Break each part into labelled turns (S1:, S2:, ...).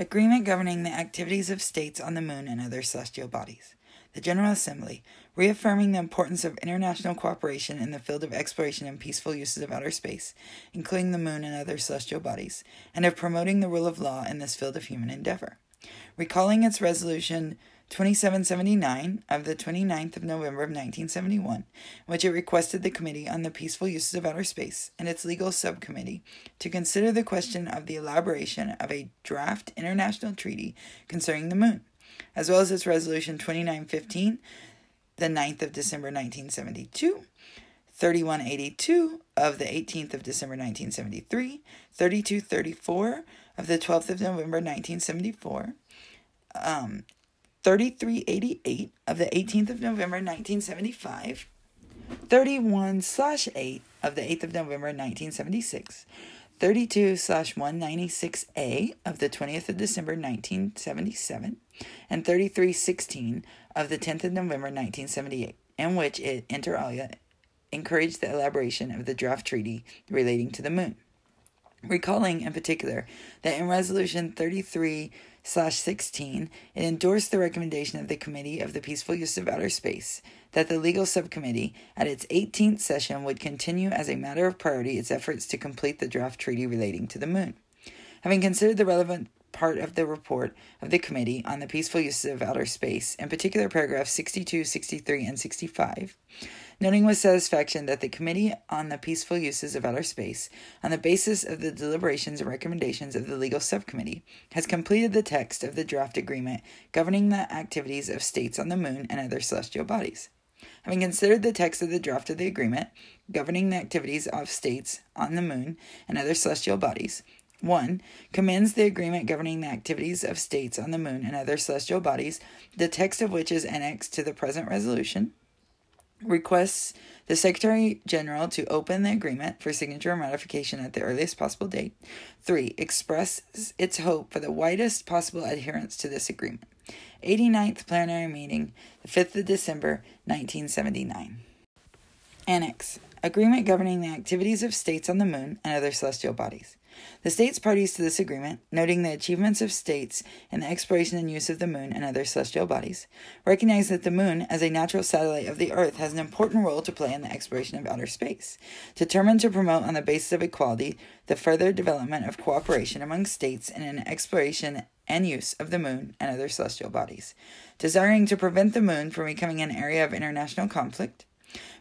S1: Agreement governing the activities of states on the moon and other celestial bodies. The General Assembly, reaffirming the importance of international cooperation in the field of exploration and peaceful uses of outer space, including the moon and other celestial bodies, and of promoting the rule of law in this field of human endeavor. Recalling its resolution 2779 of the 29th of November of 1971, which it requested the Committee on the Peaceful Uses of Outer Space and its legal subcommittee to consider the question of the elaboration of a draft international treaty concerning the moon, as well as its resolution 2915, the 9th of December 1972. 3182 of the 18th of December 1973, 3234 of the 12th of November 1974, um, 3388 of the 18th of November 1975, 31 slash 8 of the 8th of November 1976, 32 slash 196A of the 20th of December 1977, and 3316 of the 10th of November 1978, in which it, inter alia, encouraged the elaboration of the draft treaty relating to the moon. Recalling in particular that in Resolution 33 slash 16, it endorsed the recommendation of the Committee of the Peaceful Use of Outer Space that the legal subcommittee at its 18th session would continue as a matter of priority its efforts to complete the draft treaty relating to the moon. Having considered the relevant part of the report of the Committee on the Peaceful Uses of Outer Space, in particular paragraphs 62, 63, and 65, noting with satisfaction that the Committee on the Peaceful Uses of Outer Space, on the basis of the deliberations and recommendations of the Legal Subcommittee, has completed the text of the draft agreement governing the activities of states on the moon and other celestial bodies. Having considered the text of the draft of the agreement governing the activities of states on the moon and other celestial bodies, 1. Commends the agreement governing the activities of states on the moon and other celestial bodies, the text of which is annexed to the present resolution requests the Secretary General to open the agreement for signature and ratification at the earliest possible date. 3. Expresses its hope for the widest possible adherence to this agreement. 89th Plenary Meeting, the 5th of December, 1979. Annex Agreement governing the activities of states on the moon and other celestial bodies. The states parties to this agreement, noting the achievements of states in the exploration and use of the moon and other celestial bodies, recognize that the moon, as a natural satellite of the Earth, has an important role to play in the exploration of outer space. Determined to promote, on the basis of equality, the further development of cooperation among states in an exploration and use of the moon and other celestial bodies. Desiring to prevent the moon from becoming an area of international conflict,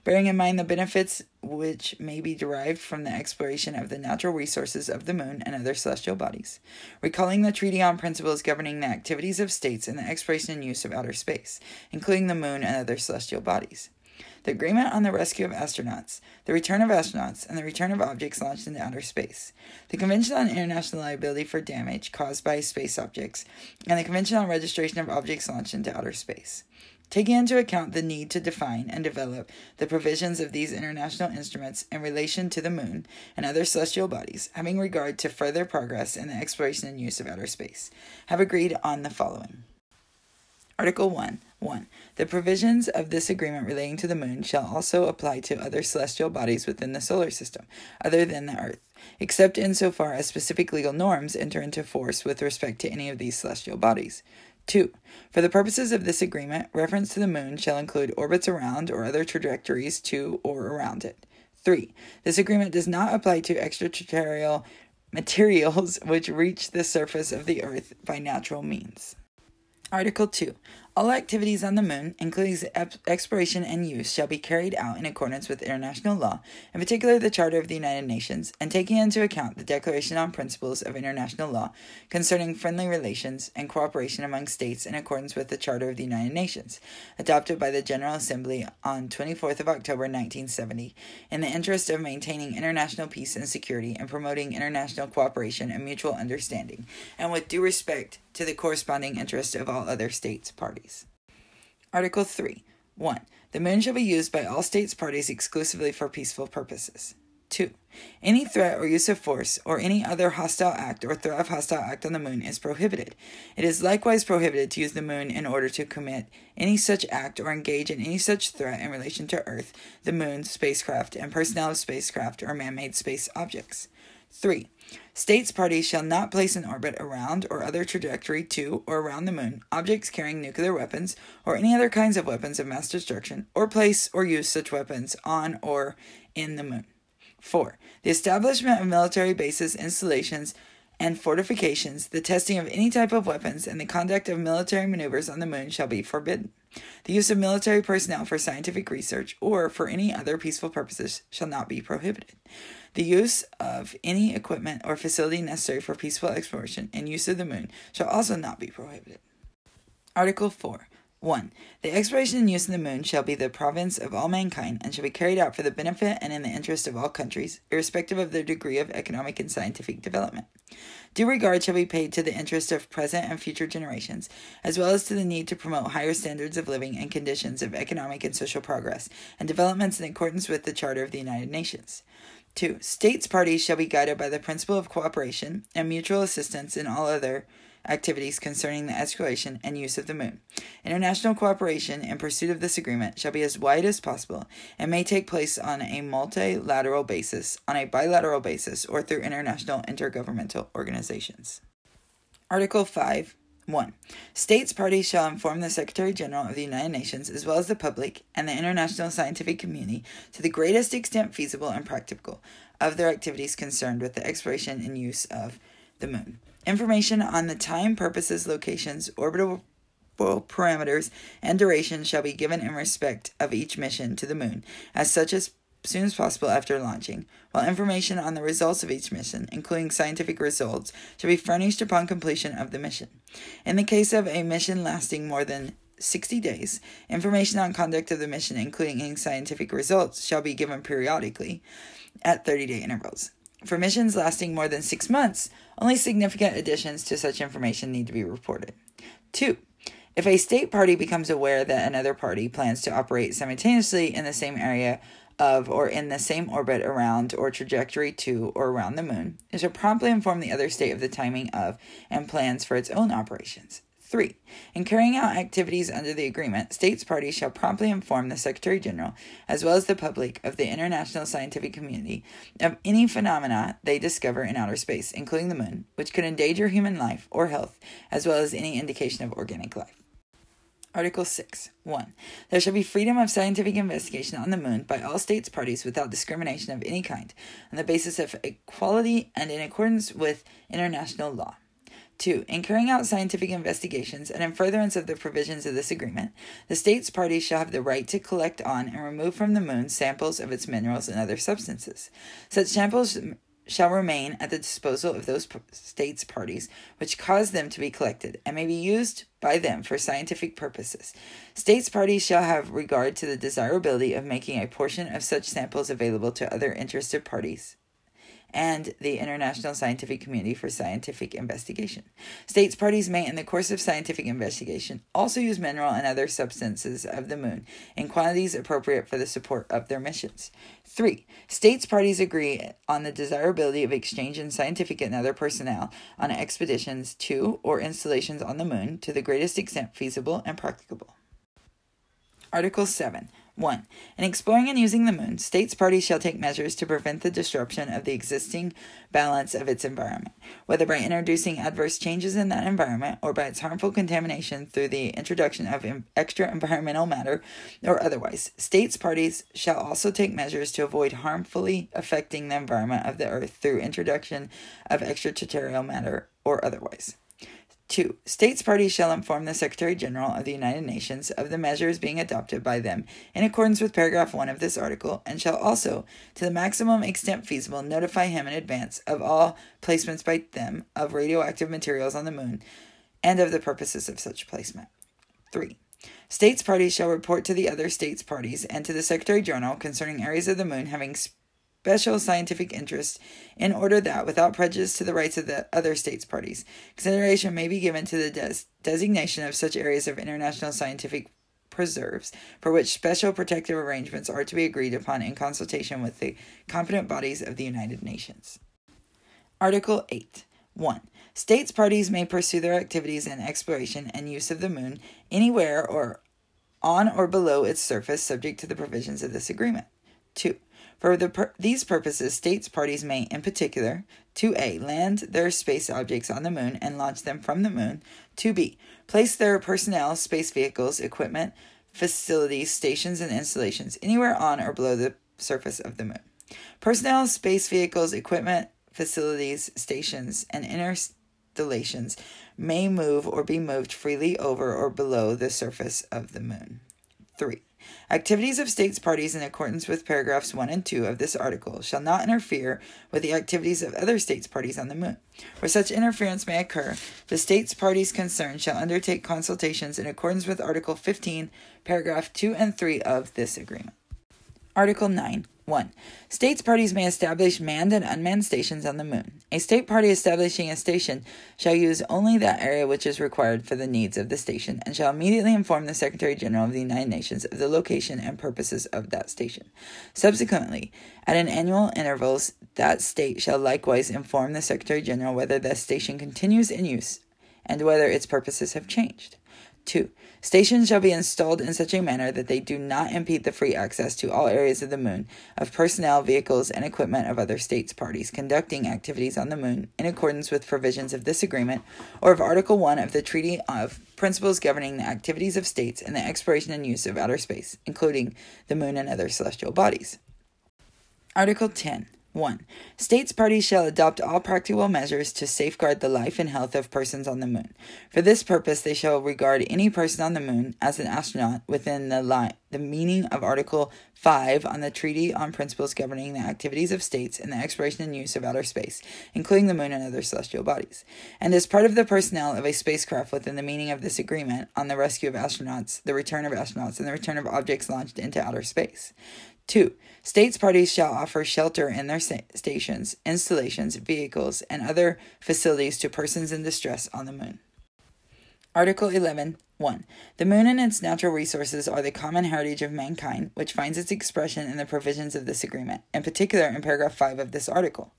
S1: bearing in mind the benefits which may be derived from the exploration of the natural resources of the moon and other celestial bodies, recalling the Treaty on Principles governing the activities of states in the exploration and use of outer space, including the moon and other celestial bodies. The agreement on the rescue of astronauts, the return of astronauts, and the return of objects launched into outer space, the Convention on International Liability for Damage Caused by Space Objects, and the Convention on Registration of Objects Launched into Outer Space taking into account the need to define and develop the provisions of these international instruments in relation to the moon and other celestial bodies, having regard to further progress in the exploration and use of outer space, have agreed on the following. Article 1. 1. The provisions of this agreement relating to the moon shall also apply to other celestial bodies within the solar system, other than the Earth, except insofar as specific legal norms enter into force with respect to any of these celestial bodies. 2. For the purposes of this agreement, reference to the moon shall include orbits around or other trajectories to or around it. 3. This agreement does not apply to extraterrestrial materials which reach the surface of the earth by natural means. Article 2. All activities on the moon, including exploration and use, shall be carried out in accordance with international law, in particular the Charter of the United Nations, and taking into account the Declaration on Principles of International Law concerning friendly relations and cooperation among states in accordance with the Charter of the United Nations, adopted by the General Assembly on 24th of October 1970, in the interest of maintaining international peace and security and promoting international cooperation and mutual understanding, and with due respect to the corresponding interests of all other states parties. Article 3 1. The moon shall be used by all states parties exclusively for peaceful purposes. 2. Any threat or use of force or any other hostile act or threat of hostile act on the moon is prohibited. It is likewise prohibited to use the moon in order to commit any such act or engage in any such threat in relation to Earth, the moon, spacecraft, and personnel of spacecraft or man made space objects. 3. States parties shall not place in orbit around or other trajectory to or around the moon objects carrying nuclear weapons or any other kinds of weapons of mass destruction, or place or use such weapons on or in the moon. 4. The establishment of military bases, installations, and fortifications, the testing of any type of weapons, and the conduct of military maneuvers on the moon shall be forbidden. The use of military personnel for scientific research or for any other peaceful purposes shall not be prohibited. The use of any equipment or facility necessary for peaceful exploration and use of the moon shall also not be prohibited. Article 4. 1. The exploration and use of the moon shall be the province of all mankind and shall be carried out for the benefit and in the interest of all countries, irrespective of their degree of economic and scientific development. Due regard shall be paid to the interest of present and future generations, as well as to the need to promote higher standards of living and conditions of economic and social progress and developments in accordance with the Charter of the United Nations. 2. States parties shall be guided by the principle of cooperation and mutual assistance in all other activities concerning the exploration and use of the moon. International cooperation in pursuit of this agreement shall be as wide as possible and may take place on a multilateral basis, on a bilateral basis, or through international intergovernmental organizations. Article 5 1. States parties shall inform the Secretary General of the United Nations, as well as the public and the international scientific community, to the greatest extent feasible and practical, of their activities concerned with the exploration and use of the moon. Information on the time, purposes, locations, orbital parameters, and duration shall be given in respect of each mission to the moon, as such as soon as possible after launching, while information on the results of each mission, including scientific results, shall be furnished upon completion of the mission. In the case of a mission lasting more than 60 days, information on conduct of the mission, including any scientific results, shall be given periodically at 30 day intervals. For missions lasting more than six months, only significant additions to such information need to be reported. 2. If a state party becomes aware that another party plans to operate simultaneously in the same area of or in the same orbit around or trajectory to or around the moon, it shall promptly inform the other state of the timing of and plans for its own operations. 3. In carrying out activities under the agreement, states parties shall promptly inform the Secretary General, as well as the public of the international scientific community, of any phenomena they discover in outer space, including the moon, which could endanger human life or health, as well as any indication of organic life. Article 6. 1. There shall be freedom of scientific investigation on the moon by all states parties without discrimination of any kind, on the basis of equality and in accordance with international law. 2. In carrying out scientific investigations and in furtherance of the provisions of this agreement, the states parties shall have the right to collect on and remove from the moon samples of its minerals and other substances. Such samples shall remain at the disposal of those states parties which cause them to be collected and may be used by them for scientific purposes. States parties shall have regard to the desirability of making a portion of such samples available to other interested parties and the international scientific community for scientific investigation. States parties may, in the course of scientific investigation, also use mineral and other substances of the moon in quantities appropriate for the support of their missions. 3. States parties agree on the desirability of exchanging scientific and other personnel on expeditions to or installations on the moon to the greatest extent feasible and practicable. Article 7. 1. In exploring and using the moon, states parties shall take measures to prevent the disruption of the existing balance of its environment, whether by introducing adverse changes in that environment or by its harmful contamination through the introduction of extra environmental matter or otherwise. States parties shall also take measures to avoid harmfully affecting the environment of the earth through introduction of extraterrestrial matter or otherwise. 2. States parties shall inform the Secretary General of the United Nations of the measures being adopted by them in accordance with paragraph 1 of this article, and shall also, to the maximum extent feasible, notify him in advance of all placements by them of radioactive materials on the moon and of the purposes of such placement. 3. States parties shall report to the other states parties and to the Secretary General concerning areas of the moon having special scientific interest in order that, without prejudice to the rights of the other states parties, consideration may be given to the des- designation of such areas of international scientific preserves for which special protective arrangements are to be agreed upon in consultation with the competent bodies of the United Nations. Article 8. 1. States parties may pursue their activities in exploration and use of the moon anywhere or on or below its surface subject to the provisions of this agreement. 2. For the pur- these purposes, states parties may, in particular, 2a, land their space objects on the moon and launch them from the moon, 2b, place their personnel, space vehicles, equipment, facilities, stations, and installations anywhere on or below the surface of the moon. Personnel, space vehicles, equipment, facilities, stations, and installations may move or be moved freely over or below the surface of the moon. 3. Activities of states parties in accordance with paragraphs 1 and 2 of this article shall not interfere with the activities of other states parties on the moon. Where such interference may occur, the states parties concerned shall undertake consultations in accordance with Article 15, paragraph 2 and 3 of this agreement. Article 9 1. States parties may establish manned and unmanned stations on the moon. A state party establishing a station shall use only that area which is required for the needs of the station and shall immediately inform the Secretary General of the United Nations of the location and purposes of that station. Subsequently, at an annual intervals, that state shall likewise inform the Secretary General whether the station continues in use and whether its purposes have changed. 2. Stations shall be installed in such a manner that they do not impede the free access to all areas of the moon of personnel, vehicles, and equipment of other states parties conducting activities on the moon in accordance with provisions of this agreement or of Article 1 of the Treaty of Principles Governing the Activities of States and the Exploration and Use of Outer Space, including the moon and other celestial bodies. Article 10. 1. States parties shall adopt all practical measures to safeguard the life and health of persons on the moon. For this purpose, they shall regard any person on the moon as an astronaut within the, li- the meaning of Article 5 on the Treaty on Principles Governing the Activities of States and the Exploration and Use of Outer Space, including the moon and other celestial bodies. And as part of the personnel of a spacecraft within the meaning of this agreement on the rescue of astronauts, the return of astronauts, and the return of objects launched into outer space. 2. States parties shall offer shelter in their stations, installations, vehicles, and other facilities to persons in distress on the moon. Article 11. 1. The moon and its natural resources are the common heritage of mankind, which finds its expression in the provisions of this agreement, in particular in paragraph 5 of this article.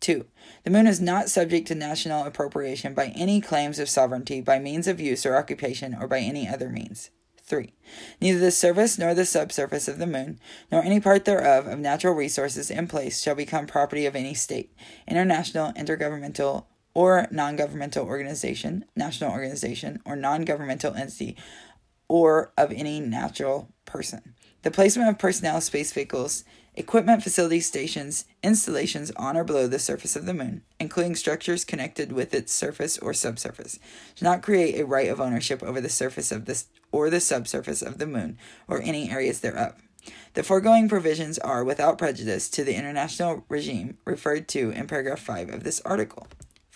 S1: 2. The moon is not subject to national appropriation by any claims of sovereignty by means of use or occupation or by any other means. 3. Neither the surface nor the subsurface of the moon, nor any part thereof of natural resources in place, shall become property of any state, international, intergovernmental, or non governmental organization, national organization, or non governmental entity, or of any natural person. The placement of personnel, space vehicles, equipment, facilities, stations, installations on or below the surface of the moon, including structures connected with its surface or subsurface, should not create a right of ownership over the surface of this or the subsurface of the moon or any areas thereof. The foregoing provisions are without prejudice to the international regime referred to in paragraph 5 of this article.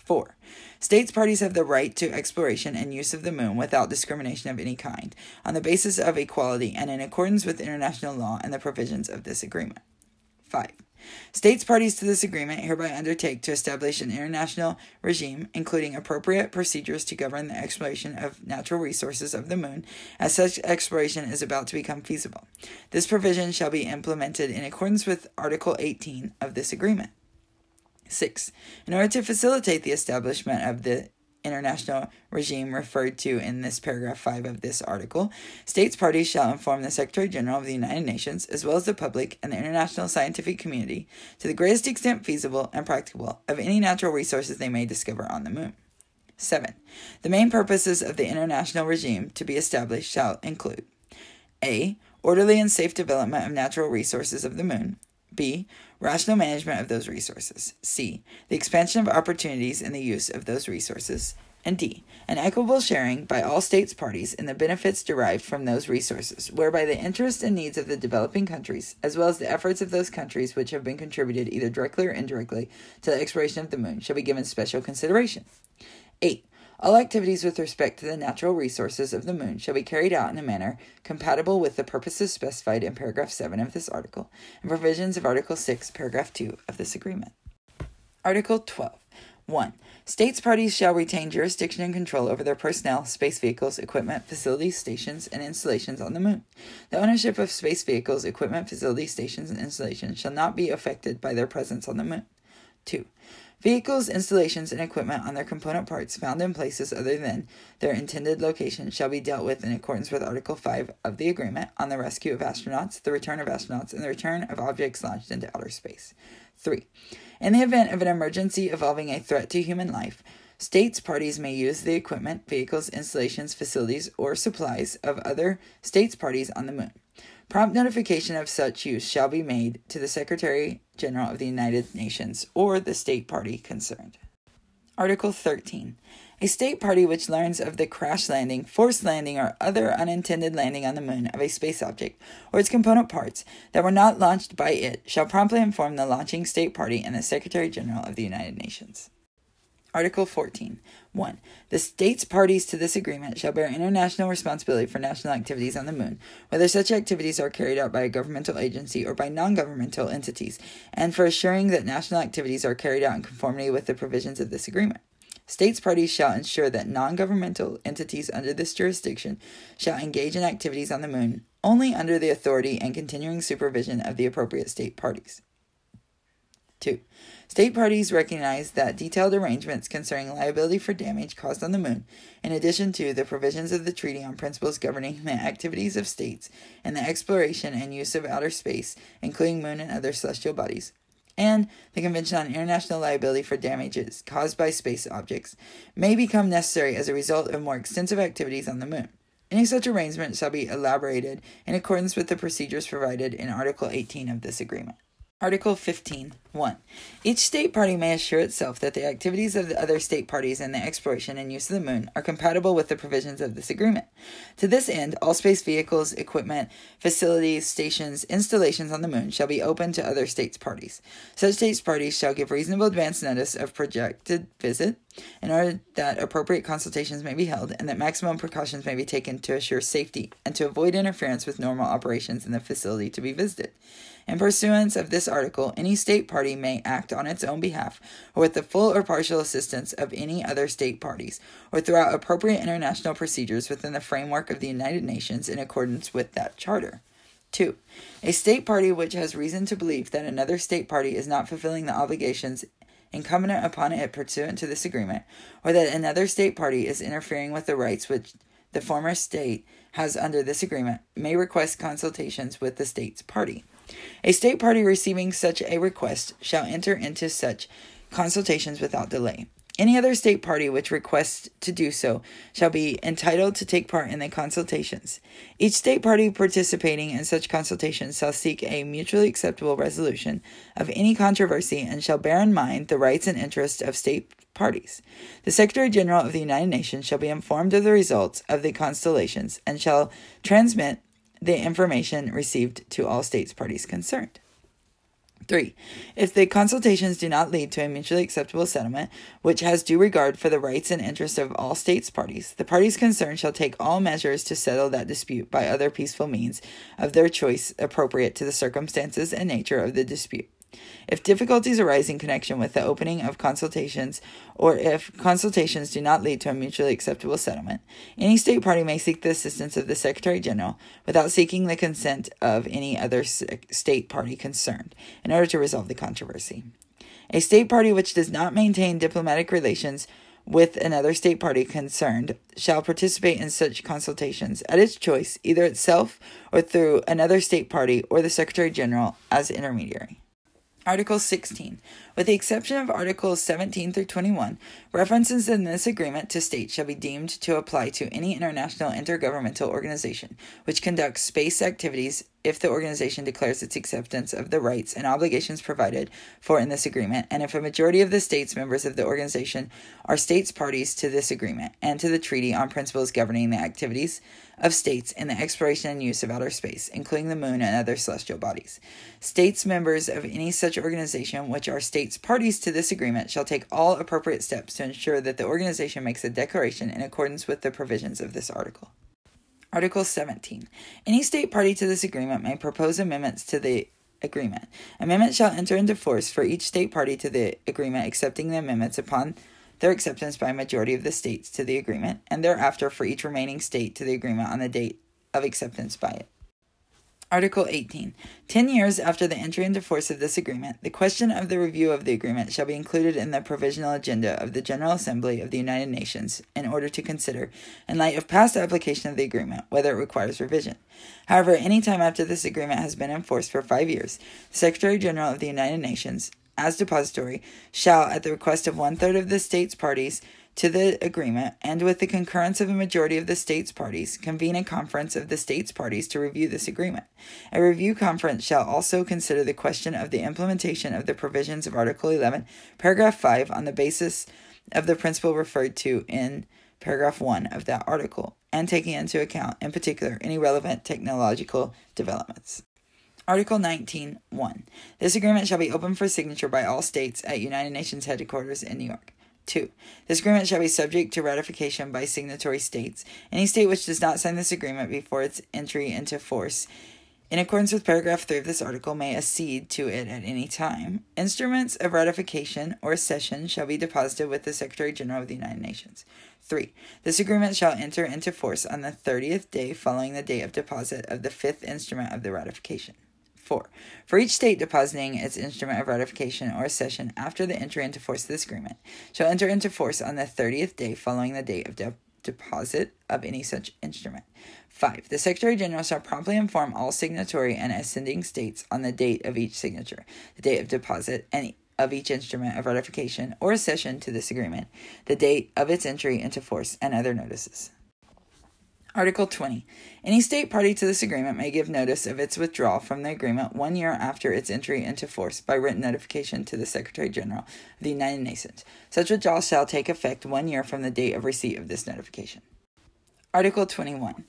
S1: 4. States parties have the right to exploration and use of the moon without discrimination of any kind, on the basis of equality and in accordance with international law and the provisions of this agreement. 5. States parties to this agreement hereby undertake to establish an international regime, including appropriate procedures to govern the exploration of natural resources of the moon, as such exploration is about to become feasible. This provision shall be implemented in accordance with Article 18 of this agreement. 6. In order to facilitate the establishment of the international regime referred to in this paragraph 5 of this article, states parties shall inform the Secretary General of the United Nations, as well as the public and the international scientific community, to the greatest extent feasible and practicable, of any natural resources they may discover on the moon. 7. The main purposes of the international regime to be established shall include A. Orderly and safe development of natural resources of the moon. B. Rational management of those resources. C. The expansion of opportunities in the use of those resources. And D. An equitable sharing by all states parties in the benefits derived from those resources, whereby the interests and needs of the developing countries, as well as the efforts of those countries which have been contributed either directly or indirectly to the exploration of the moon, shall be given special consideration. 8. All activities with respect to the natural resources of the moon shall be carried out in a manner compatible with the purposes specified in paragraph 7 of this article and provisions of Article 6, paragraph 2 of this agreement. Article 12. 1. States parties shall retain jurisdiction and control over their personnel, space vehicles, equipment, facilities, stations, and installations on the moon. The ownership of space vehicles, equipment, facilities, stations, and installations shall not be affected by their presence on the moon. 2. Vehicles, installations, and equipment on their component parts found in places other than their intended location shall be dealt with in accordance with Article 5 of the Agreement on the rescue of astronauts, the return of astronauts, and the return of objects launched into outer space. 3. In the event of an emergency involving a threat to human life, States parties may use the equipment, vehicles, installations, facilities, or supplies of other states parties on the moon. Prompt notification of such use shall be made to the Secretary General of the United Nations or the state party concerned. Article 13. A state party which learns of the crash landing, forced landing, or other unintended landing on the moon of a space object or its component parts that were not launched by it shall promptly inform the launching state party and the Secretary General of the United Nations. Article 14. 1. The states parties to this agreement shall bear international responsibility for national activities on the moon, whether such activities are carried out by a governmental agency or by non governmental entities, and for assuring that national activities are carried out in conformity with the provisions of this agreement. States parties shall ensure that non governmental entities under this jurisdiction shall engage in activities on the moon only under the authority and continuing supervision of the appropriate state parties. 2. State parties recognize that detailed arrangements concerning liability for damage caused on the moon, in addition to the provisions of the Treaty on Principles Governing the Activities of States and the Exploration and Use of Outer Space, including moon and other celestial bodies, and the Convention on International Liability for Damages Caused by Space Objects, may become necessary as a result of more extensive activities on the moon. Any such arrangement shall be elaborated in accordance with the procedures provided in Article 18 of this agreement. Article 15. 1. Each state party may assure itself that the activities of the other state parties in the exploration and use of the moon are compatible with the provisions of this agreement. To this end, all space vehicles, equipment, facilities, stations, installations on the moon shall be open to other states parties. Such states parties shall give reasonable advance notice of projected visit in order that appropriate consultations may be held and that maximum precautions may be taken to assure safety and to avoid interference with normal operations in the facility to be visited. In pursuance of this article, any state party may act on its own behalf or with the full or partial assistance of any other state parties or throughout appropriate international procedures within the framework of the United Nations in accordance with that charter. 2. A state party which has reason to believe that another state party is not fulfilling the obligations incumbent upon it pursuant to this agreement, or that another state party is interfering with the rights which the former state has under this agreement, may request consultations with the state's party. A state party receiving such a request shall enter into such consultations without delay. Any other state party which requests to do so shall be entitled to take part in the consultations. Each state party participating in such consultations shall seek a mutually acceptable resolution of any controversy and shall bear in mind the rights and interests of state parties. The Secretary General of the United Nations shall be informed of the results of the consultations and shall transmit the information received to all states parties concerned. 3. If the consultations do not lead to a mutually acceptable settlement, which has due regard for the rights and interests of all states parties, the parties concerned shall take all measures to settle that dispute by other peaceful means of their choice appropriate to the circumstances and nature of the dispute. If difficulties arise in connection with the opening of consultations, or if consultations do not lead to a mutually acceptable settlement, any state party may seek the assistance of the Secretary General without seeking the consent of any other state party concerned in order to resolve the controversy. A state party which does not maintain diplomatic relations with another state party concerned shall participate in such consultations at its choice, either itself or through another state party or the Secretary General as intermediary. Article 16. With the exception of Articles 17 through 21, references in this agreement to states shall be deemed to apply to any international intergovernmental organization which conducts space activities if the organization declares its acceptance of the rights and obligations provided for in this agreement, and if a majority of the states members of the organization are states parties to this agreement and to the Treaty on Principles Governing the Activities of States in the Exploration and Use of Outer Space, including the Moon and other celestial bodies. States members of any such organization which are states parties to this agreement shall take all appropriate steps to ensure that the organization makes a declaration in accordance with the provisions of this article. Article 17. Any state party to this agreement may propose amendments to the agreement. Amendments shall enter into force for each state party to the agreement accepting the amendments upon their acceptance by a majority of the states to the agreement, and thereafter for each remaining state to the agreement on the date of acceptance by it. Article 18. Ten years after the entry into force of this agreement, the question of the review of the agreement shall be included in the provisional agenda of the General Assembly of the United Nations in order to consider, in light of past application of the agreement, whether it requires revision. However, any time after this agreement has been in force for five years, the Secretary General of the United Nations, as depository, shall, at the request of one third of the states parties, to the agreement, and with the concurrence of a majority of the states parties, convene a conference of the states parties to review this agreement. A review conference shall also consider the question of the implementation of the provisions of Article 11, paragraph 5, on the basis of the principle referred to in paragraph 1 of that article, and taking into account, in particular, any relevant technological developments. Article 19 1. This agreement shall be open for signature by all states at United Nations headquarters in New York. 2. This agreement shall be subject to ratification by signatory states. Any state which does not sign this agreement before its entry into force, in accordance with paragraph 3 of this article, may accede to it at any time. Instruments of ratification or accession shall be deposited with the Secretary General of the United Nations. 3. This agreement shall enter into force on the 30th day following the date of deposit of the fifth instrument of the ratification. 4. For each state depositing its instrument of ratification or accession after the entry into force of this agreement, shall enter into force on the 30th day following the date of de- deposit of any such instrument. 5. The Secretary General shall promptly inform all signatory and ascending states on the date of each signature, the date of deposit, and of each instrument of ratification or accession to this agreement, the date of its entry into force, and other notices. Article 20. Any state party to this agreement may give notice of its withdrawal from the agreement one year after its entry into force by written notification to the Secretary General of the United Nations. Such withdrawal shall take effect one year from the date of receipt of this notification. Article 21.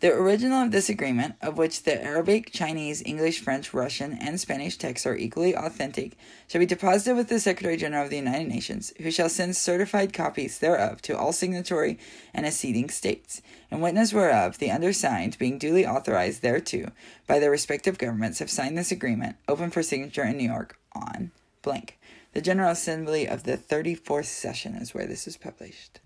S1: The original of this agreement, of which the Arabic, Chinese, English, French, Russian, and Spanish texts are equally authentic, shall be deposited with the Secretary General of the United Nations, who shall send certified copies thereof to all signatory and acceding states, in witness whereof the undersigned, being duly authorized thereto by their respective governments, have signed this agreement, open for signature in New York, on blank. The General Assembly of the 34th session is where this is published.